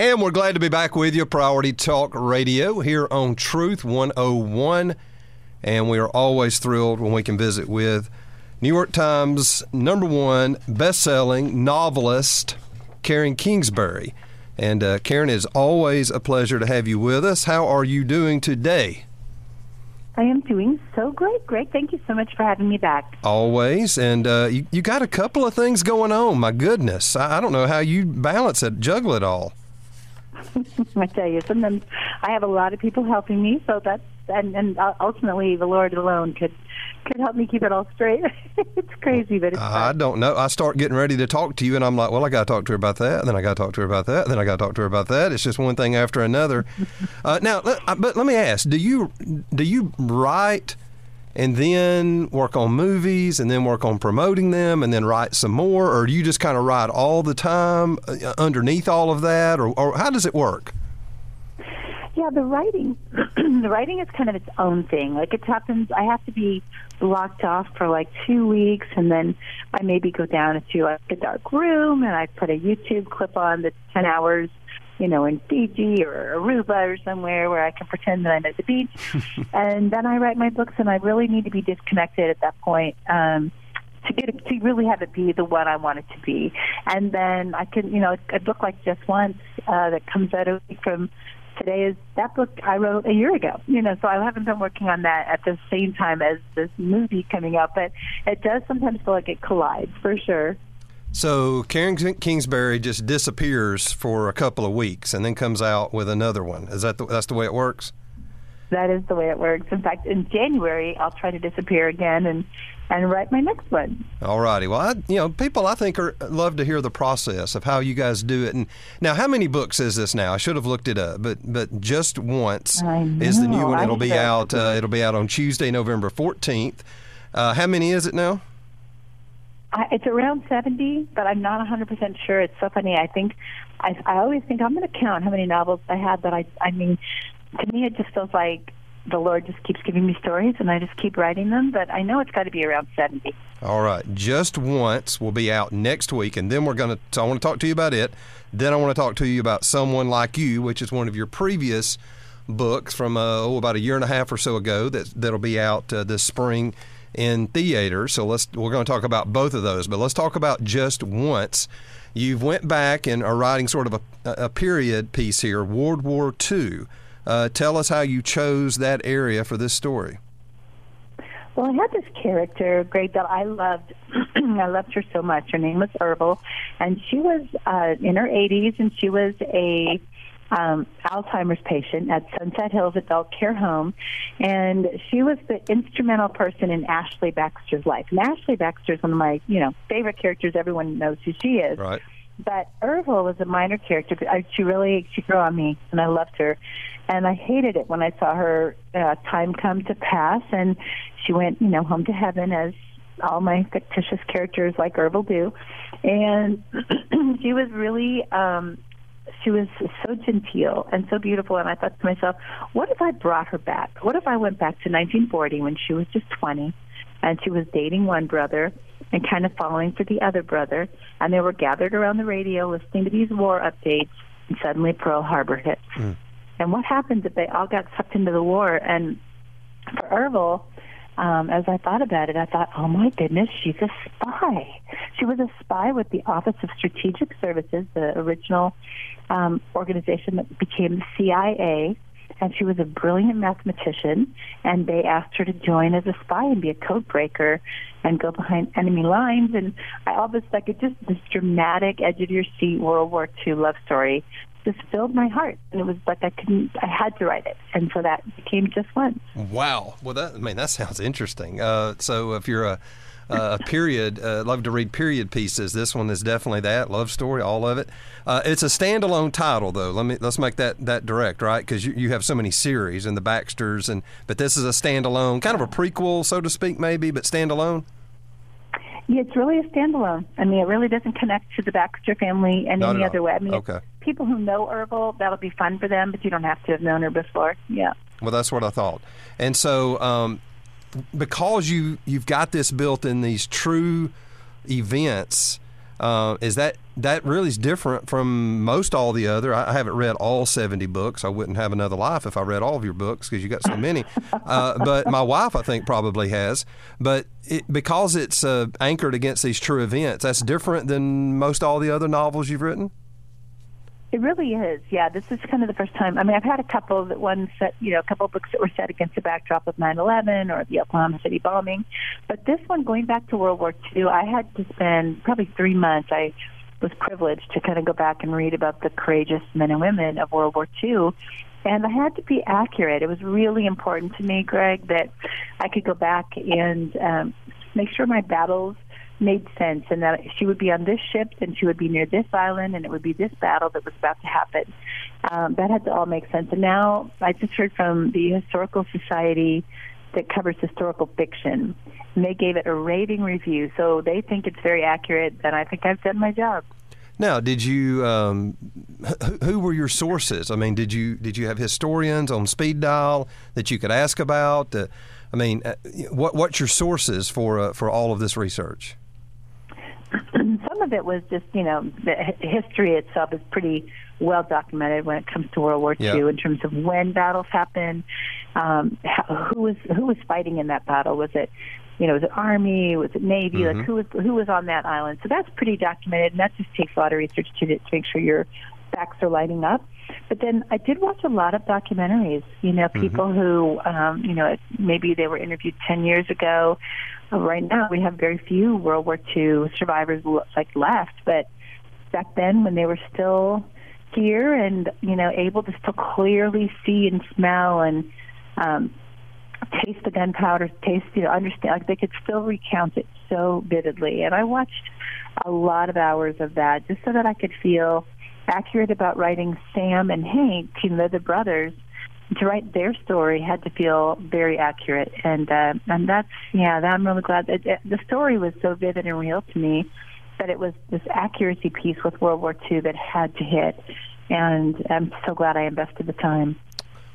And we're glad to be back with you, Priority Talk Radio, here on Truth 101. And we are always thrilled when we can visit with New York Times number one best-selling novelist Karen Kingsbury. And uh, Karen, it's always a pleasure to have you with us. How are you doing today? I am doing so great. Great. Thank you so much for having me back. Always. And uh, you, you got a couple of things going on. My goodness. I, I don't know how you balance it, juggle it all. I tell you, sometimes I have a lot of people helping me, so that's and and uh, ultimately the Lord alone could could help me keep it all straight. it's crazy, but it's I don't know. I start getting ready to talk to you, and I'm like, well, I got to talk to her about that. Then I got to talk to her about that. Then I got to talk to her about that. It's just one thing after another. uh, now, uh, but let me ask: Do you do you write? And then work on movies and then work on promoting them and then write some more? Or do you just kind of write all the time uh, underneath all of that? Or, or how does it work? Yeah the writing the writing is kind of its own thing. Like it happens i have to be blocked off for like two weeks and then i maybe go down to like a dark room and i put a youtube clip on that's 10 hours you know, in Fiji or Aruba or somewhere where I can pretend that I'm at the beach. and then I write my books, and I really need to be disconnected at that point. Um, to get it, to really have it be the one I want it to be, and then I can, you know, a book like Just Once uh, that comes out a week from today is that book I wrote a year ago. You know, so I haven't been working on that at the same time as this movie coming out, but it does sometimes feel like it collides for sure. So Karen Kingsbury just disappears for a couple of weeks and then comes out with another one. Is that the, that's the way it works? That is the way it works. In fact, in January, I'll try to disappear again and and write my next one. All righty. Well, I, you know, people I think are love to hear the process of how you guys do it. And now, how many books is this now? I should have looked it up, but but just once is the new one. It'll be out. Uh, it'll be out on Tuesday, November fourteenth. Uh, how many is it now? I, it's around 70, but I'm not 100% sure. It's so funny. I think, I, I always think I'm going to count how many novels I had, but I, I mean, to me, it just feels like the Lord just keeps giving me stories and I just keep writing them, but I know it's got to be around 70. All right. Just Once will be out next week, and then we're going to, so I want to talk to you about it. Then I want to talk to you about Someone Like You, which is one of your previous books from, uh, oh, about a year and a half or so ago that, that'll be out uh, this spring in theaters. So let's we're going to talk about both of those, but let's talk about just once. You've went back and are writing sort of a, a period piece here, World War II. Uh, tell us how you chose that area for this story. Well, I had this character, Greg, that I loved. I loved her so much. Her name was Ervil, and she was uh, in her 80s, and she was a um, Alzheimer's patient at Sunset Hills Adult Care Home, and she was the instrumental person in Ashley Baxter's life. And Ashley Baxter is one of my, you know, favorite characters. Everyone knows who she is. Right. But Ervil was a minor character. I, she really she grew on me, and I loved her. And I hated it when I saw her uh, time come to pass, and she went, you know, home to heaven as all my fictitious characters like Ervil do. And she was really um, she was so genteel and so beautiful. And I thought to myself, what if I brought her back? What if I went back to 1940 when she was just 20 and she was dating one brother and kind of falling for the other brother, and they were gathered around the radio listening to these war updates, and suddenly Pearl Harbor hits. Mm. And what happens if they all got sucked into the war? And for Ervil, um, as I thought about it, I thought, oh my goodness, she's a spy. She was a spy with the Office of Strategic Services, the original um, organization that became the CIA. And she was a brilliant mathematician, and they asked her to join as a spy and be a code breaker and go behind enemy lines. And I all this like it just this dramatic, edge of your seat World War II love story just filled my heart, and it was like I couldn't, I had to write it, and so that became just one. Wow, well, that I mean that sounds interesting. Uh, so if you're a a period, uh, love to read period pieces. This one is definitely that love story, all of it. Uh, it's a standalone title, though. Let me let's make that that direct, right? Because you, you have so many series and the Baxters, and but this is a standalone, kind of a prequel, so to speak, maybe, but standalone. Yeah, it's really a standalone. I mean, it really doesn't connect to the Baxter family in Not any other all. way. I mean, okay. people who know Ervil, that'll be fun for them, but you don't have to have known her before. Yeah. Well, that's what I thought. And so, um, because you you've got this built in these true events, Uh, is that that really is different from most all the other? I, haven't read all seventy books. I wouldn't have another life if I read all of your books because you got so many. Uh, but my wife, I think, probably has. But it, because it's uh, anchored against these true events, that's different than most all the other novels you've written. It really is. Yeah, this is kind of the first time. I mean, I've had a couple that one set, you know, a couple books that were set against the backdrop of 9/11 or the Oklahoma City bombing, but this one going back to World War II, I had to spend probably three months. I was privileged to kind of go back and read about the courageous men and women of World War II. And I had to be accurate. It was really important to me, Greg, that I could go back and um, make sure my battles made sense and that she would be on this ship and she would be near this island and it would be this battle that was about to happen. Um, that had to all make sense. And now I just heard from the Historical Society that covers historical fiction, and they gave it a rating review. So they think it's very accurate, and I think I've done my job. Now, did you? Um, who were your sources? I mean, did you did you have historians on speed dial that you could ask about? Uh, I mean, uh, what what's your sources for uh, for all of this research? Some of it was just you know the history itself is pretty well documented when it comes to World War II in terms of when battles happened, um, who was who was fighting in that battle. Was it you know was it Army? Was it Navy? Mm-hmm. Like who was who was on that island? So that's pretty documented, and that just takes a lot of research to, to make sure your facts are lining up. But then I did watch a lot of documentaries. You know, mm-hmm. people mm-hmm. who, um, you know, maybe they were interviewed 10 years ago. Right now, we have very few World War II survivors like left. But back then, when they were still here and you know able to still clearly see and smell and um, taste the gunpowder, taste you know understand like they could still recount it so vividly. And I watched a lot of hours of that just so that I could feel accurate about writing Sam and Hank, you know, the brothers. To write their story had to feel very accurate, and uh, and that's yeah, that I'm really glad that the story was so vivid and real to me that it was this accuracy piece with World War II that had to hit, and I'm so glad I invested the time.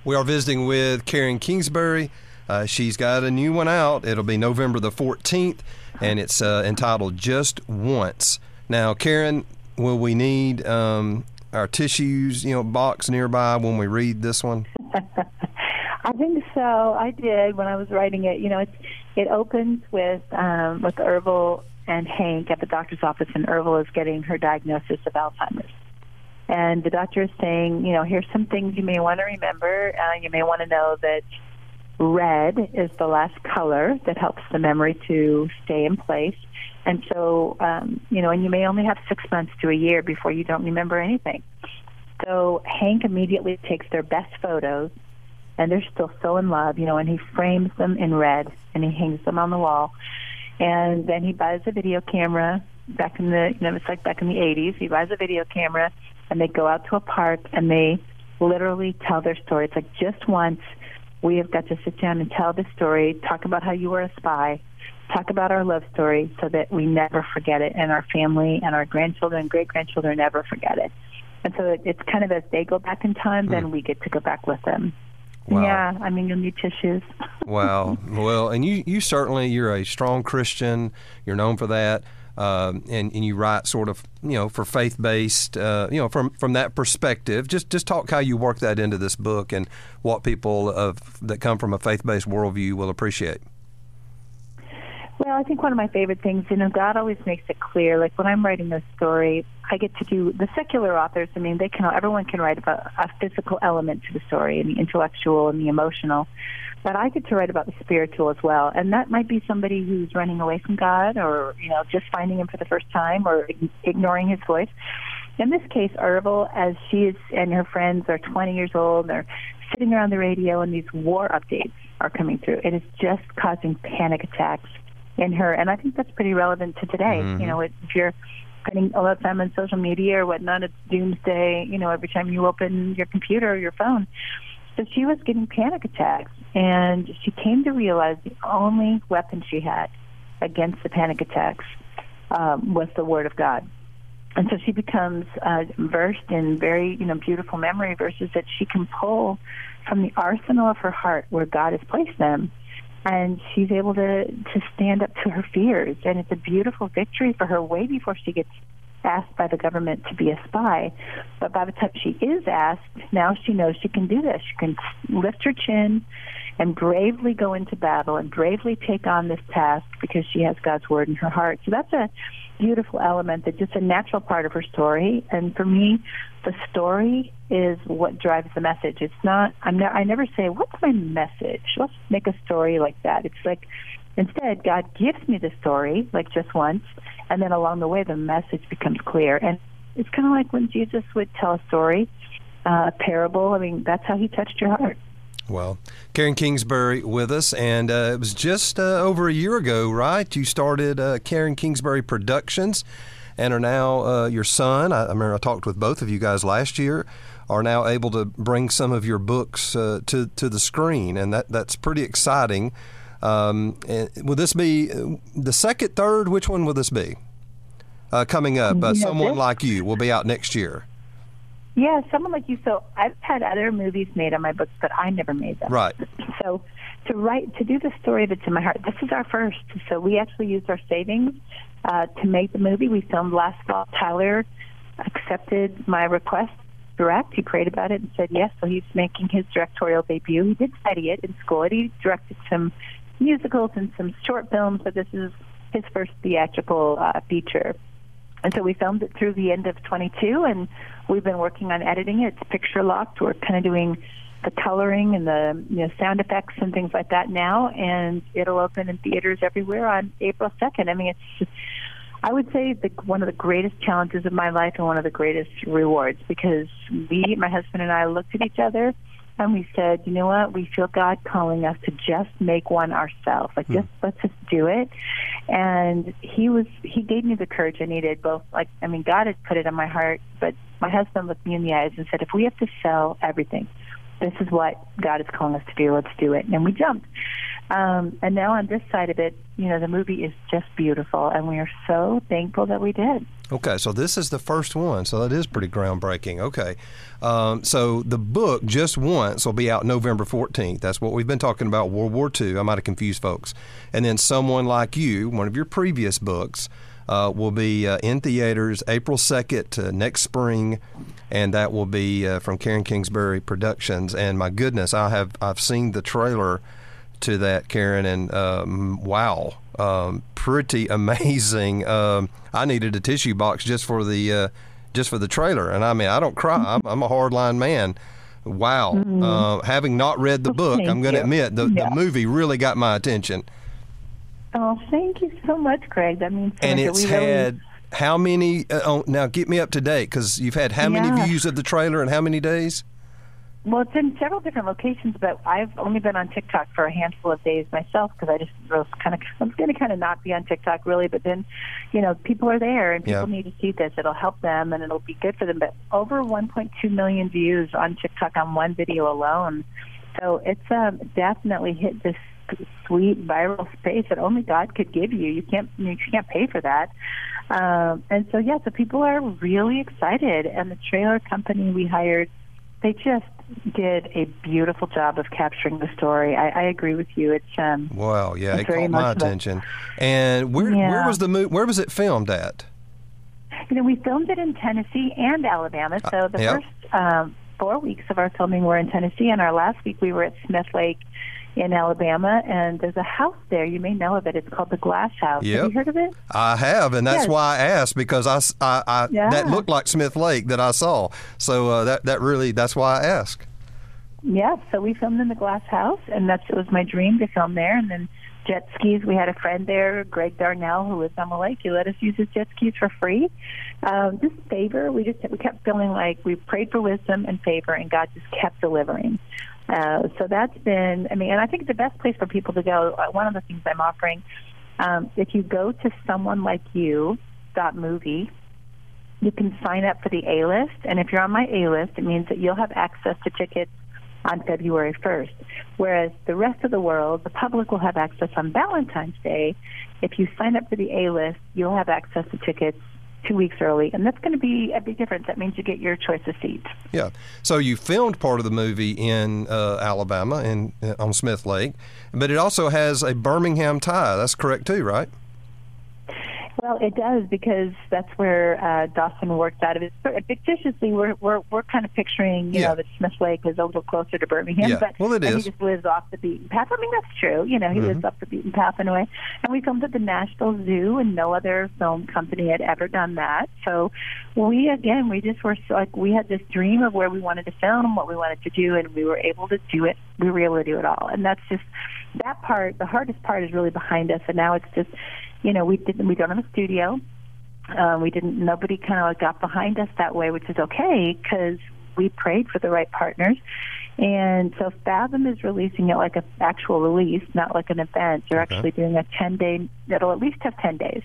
We are visiting with Karen Kingsbury. Uh, she's got a new one out. It'll be November the 14th, and it's uh, entitled Just Once. Now, Karen, will we need um, our tissues, you know, box nearby when we read this one? I think so. I did when I was writing it. You know, it's it opens with um, with Ervil and Hank at the doctor's office, and Ervil is getting her diagnosis of Alzheimer's. And the doctor is saying, you know, here's some things you may want to remember. Uh, you may want to know that red is the last color that helps the memory to stay in place. And so, um, you know, and you may only have six months to a year before you don't remember anything. So Hank immediately takes their best photos, and they're still so in love, you know, and he frames them in red and he hangs them on the wall. And then he buys a video camera. Back in the, you know, it's like back in the 80s. He buys a video camera, and they go out to a park, and they literally tell their story. It's like just once we have got to sit down and tell the story, talk about how you were a spy, talk about our love story so that we never forget it and our family and our grandchildren and great grandchildren never forget it. And so it's kind of as they go back in time, mm. then hmm. we get to go back with them. Wow. Yeah, I mean, you'll need tissues. wow. Well, and you, you certainly, you're a strong Christian. You're known for that. Um, and, and you write sort of, you know, for faith based, uh, you know, from, from that perspective. Just just talk how you work that into this book and what people of, that come from a faith based worldview will appreciate. Well, I think one of my favorite things, you know, God always makes it clear. Like when I'm writing a story, I get to do the secular authors. I mean, they can everyone can write about a physical element to the story, and the intellectual and the emotional. But I get to write about the spiritual as well, and that might be somebody who's running away from God, or you know, just finding Him for the first time, or ignoring His voice. In this case, Ervil, as she is and her friends are 20 years old, they're sitting around the radio, and these war updates are coming through. It is just causing panic attacks in her, and I think that's pretty relevant to today. Mm-hmm. You know, if you're spending a lot of time on social media or whatnot, it's doomsday. You know, every time you open your computer or your phone. So she was getting panic attacks, and she came to realize the only weapon she had against the panic attacks um, was the Word of God. And so she becomes uh, versed in very, you know, beautiful memory verses that she can pull from the arsenal of her heart where God has placed them and she's able to to stand up to her fears and it's a beautiful victory for her way before she gets asked by the government to be a spy. But by the time she is asked, now she knows she can do this. She can lift her chin and bravely go into battle and bravely take on this task because she has God's word in her heart. So that's a beautiful element that's just a natural part of her story. And for me, the story is what drives the message. It's not. I'm. Ne- I never say, "What's my message?" Let's make a story like that. It's like instead, God gives me the story, like just once, and then along the way, the message becomes clear. And it's kind of like when Jesus would tell a story, uh, a parable. I mean, that's how he touched your heart. Well, Karen Kingsbury with us, and uh, it was just uh, over a year ago, right? You started uh, Karen Kingsbury Productions, and are now uh, your son. I, I, remember I talked with both of you guys last year. Are now able to bring some of your books uh, to to the screen, and that that's pretty exciting. Um, will this be uh, the second, third? Which one will this be? coming up, someone like you will be out next year. Yeah, someone like you. So I've had other movies made on my books, but I never made them. Right. So to write to do the story that's in my heart, this is our first. So we actually used our savings uh, to make the movie. We filmed last fall. Tyler accepted my request direct. He prayed about it and said yes. So he's making his directorial debut. He did study it in school. He directed some musicals and some short films, but this is his first theatrical uh, feature. And so we filmed it through the end of 22, and we've been working on editing it. It's picture locked. We're kind of doing the coloring and the you know, sound effects and things like that now, and it'll open in theaters everywhere on April 2nd. I mean, it's just, I would say the, one of the greatest challenges of my life and one of the greatest rewards because we, my husband and I, looked at each other and we said, you know what, we feel God calling us to just make one ourselves. Like, just mm. let's just do it. And He was, He gave me the courage I needed. Both, like, I mean, God had put it on my heart, but my husband looked me in the eyes and said, if we have to sell everything, this is what God is calling us to do. Let's do it. And we jumped. Um, and now on this side of it, you know, the movie is just beautiful, and we are so thankful that we did. Okay, so this is the first one, so that is pretty groundbreaking. Okay, um, so the book just once will be out November fourteenth. That's what we've been talking about. World War II. I might have confused folks. And then someone like you, one of your previous books. Uh, will be uh, in theaters April 2nd uh, next spring, and that will be uh, from Karen Kingsbury Productions. And my goodness, I have I've seen the trailer to that, Karen, and um, wow, um, pretty amazing. Um, I needed a tissue box just for the uh, just for the trailer, and I mean, I don't cry. I'm, I'm a hardline man. Wow, mm-hmm. uh, having not read the book, I'm going to admit the, yeah. the movie really got my attention. Oh, thank you so much, Greg. That means so and it's had. How many? Uh, oh, now get me up to date because you've had how many views of the trailer and how many days? Well, it's in several different locations, but I've only been on TikTok for a handful of days myself because I just was kind of I was going to kind of not be on TikTok really, but then, you know, people are there and people yeah. need to see this. It'll help them and it'll be good for them. But over 1.2 million views on TikTok on one video alone, so it's um, definitely hit this sweet viral space that only God could give you. You can't you can't pay for that. Um, and so yeah, so people are really excited, and the trailer company we hired they just did a beautiful job of capturing the story. I, I agree with you. It's um. Wow, yeah, it caught my attention. And where yeah. where was the mo- where was it filmed at? You know, we filmed it in Tennessee and Alabama. So the uh, yep. first um, four weeks of our filming were in Tennessee, and our last week we were at Smith Lake in Alabama, and there's a house there. You may know of it. It's called the Glass House. Yep. Have you heard of it? I have, and that's yes. why I asked because I, I, I yeah. that looked like Smith Lake that I saw. So uh, that that really that's why I asked. Yeah, so we filmed in the Glass House, and that's it was my dream to film there. And then jet skis. We had a friend there, Greg Darnell, who was on the lake. He let us use his jet skis for free. Um, just favor. We just we kept feeling like we prayed for wisdom and favor, and God just kept delivering. Uh, so that's been, I mean, and I think the best place for people to go, uh, one of the things I'm offering, um, if you go to someone like you dot movie, you can sign up for the A list. And if you're on my A list, it means that you'll have access to tickets on February 1st. Whereas the rest of the world, the public will have access on Valentine's Day. If you sign up for the A list, you'll have access to tickets two weeks early, and that's going to be a big difference. That means you get your choice of seats. Yeah. So you filmed part of the movie in uh, Alabama and uh, on Smith Lake, but it also has a Birmingham tie. That's correct too, right? Well, it does because that's where uh, Dawson worked out of it. Fictitiously, we're we're we're kind of picturing, you Yeah. know, that Smith Lake is a little closer to Birmingham, Yeah. but Well, it is. he just lives off the beaten path. I mean, that's true. You know, he lives off the beaten path in a way. And we filmed at the Nashville Zoo, and no other film company had ever done that. So we again, we just were so, like we had this dream of where we wanted to film, what we wanted to do, and we were able to do it. We were able to do it all, and that's just that part. The hardest part is really behind us, and now it's just, you know, we didn't we don't have a studio. Um, we didn't. Nobody kind of got behind us that way, which is okay because we prayed for the right partners. And so Fathom is releasing it like an actual release, not like an event. They're Okay. actually doing a 10 day, it'll at least have 10 days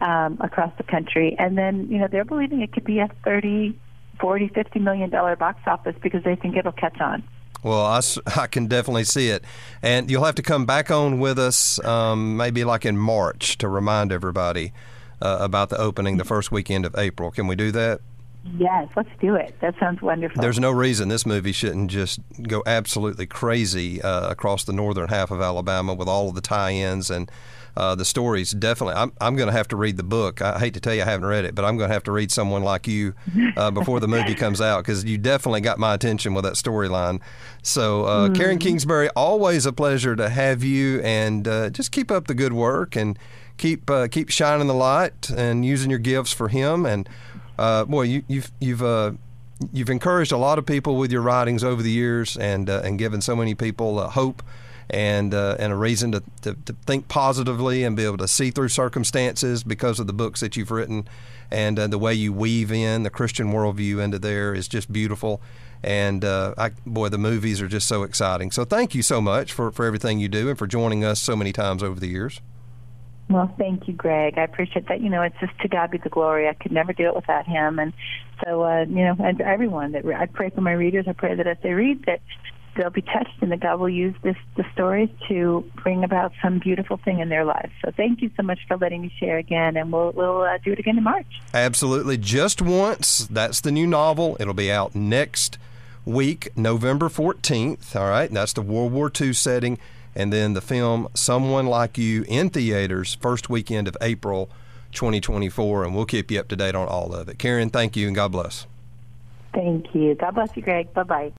um, across the country. And then, you know, they're believing it could be a 30, 40, 50 million dollar box office because they think it'll catch on. Well, I, I can definitely see it. And you'll have to come back on with us um, maybe like in March to remind everybody uh, about the opening the first weekend of April. Can we do that? Yes, let's do it. That sounds wonderful. There's no reason this movie shouldn't just go absolutely crazy uh, across the northern half of Alabama with all of the tie-ins and uh, the stories. Definitely, I'm, I'm going to have to read the book. I hate to tell you I haven't read it, but I'm going to have to read someone like you uh, before the movie comes out because you definitely got my attention with that storyline. So, uh, Karen Kingsbury, always a pleasure to have you, and uh, just keep up the good work and keep uh, keep shining the light and using your gifts for Him. And uh, boy, you, you've you've uh, you've encouraged a lot of people with your writings over the years, and uh, and given so many people uh, hope and uh, and a reason to, to, to think positively and be able to see through circumstances because of the books that you've written, and uh, the way you weave in the Christian worldview into there is just beautiful. And uh, I, boy, the movies are just so exciting. So thank you so much for, for everything you do and for joining us so many times over the years. Well, thank you, Greg. I appreciate that. You know, it's just to God be the glory. I could never do it without Him. And so, uh, you know, and everyone that I pray for my readers. I pray that as they read, that they'll be touched, and that God will use this the stories to bring about some beautiful thing in their lives. So, thank you so much for letting me share again, and we'll we'll uh, do it again in March. Absolutely. Just Once. That's the new novel. It'll be out next week, November 14th. All right. That's the World War II setting. And then the film Someone Like You in theaters, first weekend of April 2024. And we'll keep you up to date on all of it. Karen, thank you and God bless. Thank you. God bless you, Greg. Bye bye.